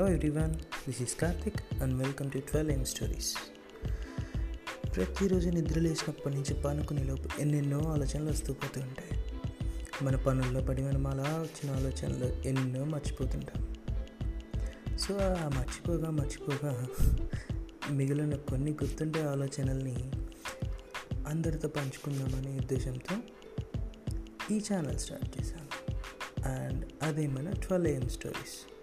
Hello everyone this is Karthik and welcome to twelve M stories ప్రతిరోజు నిద్ర లేచినప్పటి నుంచి పనుకునే లోపు ఎన్నెన్నో ఆలోచనలు వస్తూ పోతూ ఉంటాయి. మన పనుల్లో పడి మనం అలా వచ్చిన ఆలోచనలు ఎన్నో మర్చిపోతుంటాం. సో ఆ మర్చిపోగా మర్చిపోగా మిగిలిన కొన్ని గుర్తుండే ఆలోచనల్ని అందరితో పంచుకుందామనే ఉద్దేశంతో ఈ ఛానల్ స్టార్ట్ చేశాను. అండ్ అదే మన ట్వెల్వ్ ఏఎం స్టోరీస్